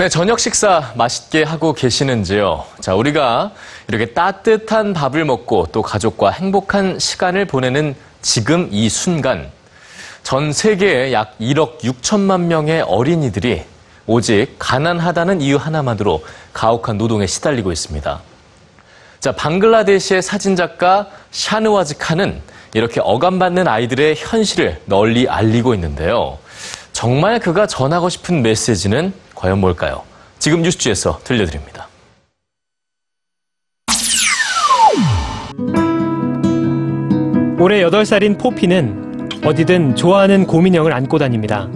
네, 저녁 식사 맛있게 하고 계시는지요? 자, 우리가 이렇게 따뜻한 밥을 먹고 또 가족과 행복한 시간을 보내는 지금 이 순간, 전 세계에 약 1억 6천만 명의 어린이들이 오직 가난하다는 이유 하나만으로 가혹한 노동에 시달리고 있습니다. 자, 방글라데시의 사진작가 샤누와즈 칸은 이렇게 억압받는 아이들의 현실을 널리 알리고 있는데요. 정말 그가 전하고 싶은 메시지는 과연 뭘까요? 지금 뉴스지에서 들려드립니다. 올해 8살인 포피는 어디든 좋아하는 곰인형을 안고 다닙니다.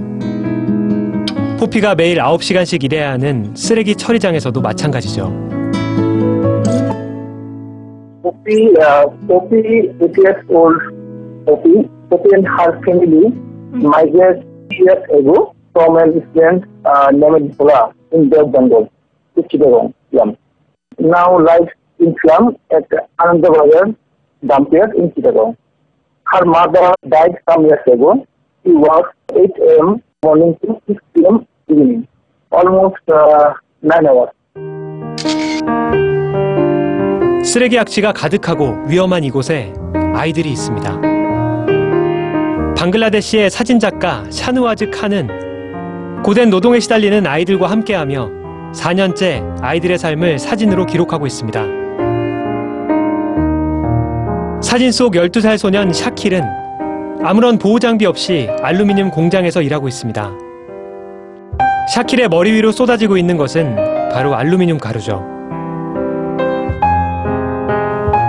포피가 매일 9시간씩 일해야 하는 쓰레기 처리장에서도 마찬가지죠. Poppy, uh, Poppy, eight years old Poppy, Poppy and her family migrated years ago from an island uh, named Bula in the jungle to Chittagong, Slum. Now lives in slum at Anandabazar Dumpier in Chittagong. Her mother died some years ago. She works 8 a.m. morning to 6 p.m. evening, almost uh, 9 hours. 쓰레기 악취가 가득하고 위험한 이곳에 아이들이 있습니다. 방글라데시의 사진작가 샤누와즈 칸은 고된 노동에 시달리는 아이들과 함께하며 4년째 아이들의 삶을 사진으로 기록하고 있습니다. 사진 속 12살 소년 샤킬은 아무런 보호 장비 없이 알루미늄 공장에서 일하고 있습니다. 샤킬의 머리 위로 쏟아지고 있는 것은 바로 알루미늄 가루죠.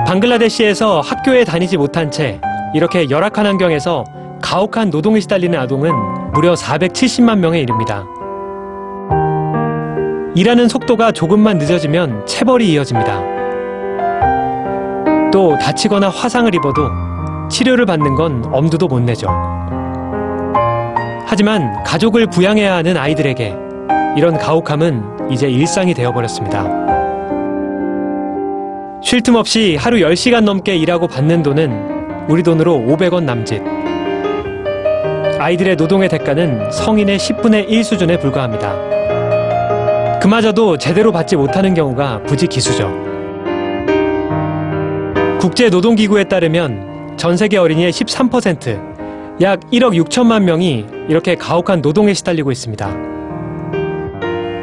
방글라데시에서 학교에 다니지 못한 채 이렇게 열악한 환경에서 가혹한 노동에 시달리는 아동은 무려 470만 명에 이릅니다. 일하는 속도가 조금만 늦어지면 체벌이 이어집니다. 또 다치거나 화상을 입어도 치료를 받는 건 엄두도 못 내죠. 하지만 가족을 부양해야 하는 아이들에게 이런 가혹함은 이제 일상이 되어버렸습니다. 쉴 틈 없이 하루 10시간 넘게 일하고 받는 돈은 우리 돈으로 500원 남짓. 아이들의 노동의 대가는 성인의 10분의 1 수준에 불과합니다. 그마저도 제대로 받지 못하는 경우가 부지 기수죠. 국제노동기구에 따르면 전 세계 어린이의 13%, 약 1억 6천만 명이 이렇게 가혹한 노동에 시달리고 있습니다.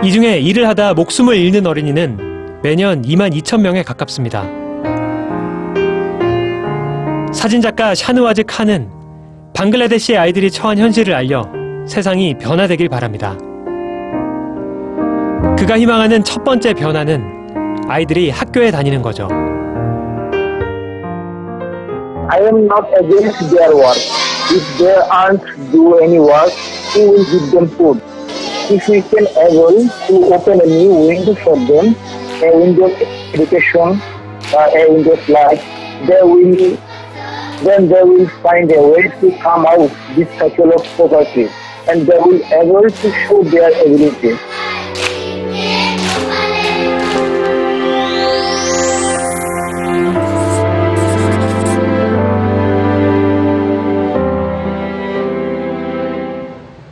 이 중에 일을 하다 목숨을 잃는 어린이는 매년 2만 2천 명에 가깝습니다. 사진작가 샤누와즈 칸은 방글라데시의 아이들이 처한 현실을 알려 세상이 변화되길 바랍니다. 그가 희망하는 첫 번째 변화는 아이들이 학교에 다니는 거죠. I am not against their work. If they aren't do any work, who will give them food? If we can able to open a new window for them, a window of education, uh, a window of life, they will then they will find a way to come out this cycle of poverty and they will able to show their ability.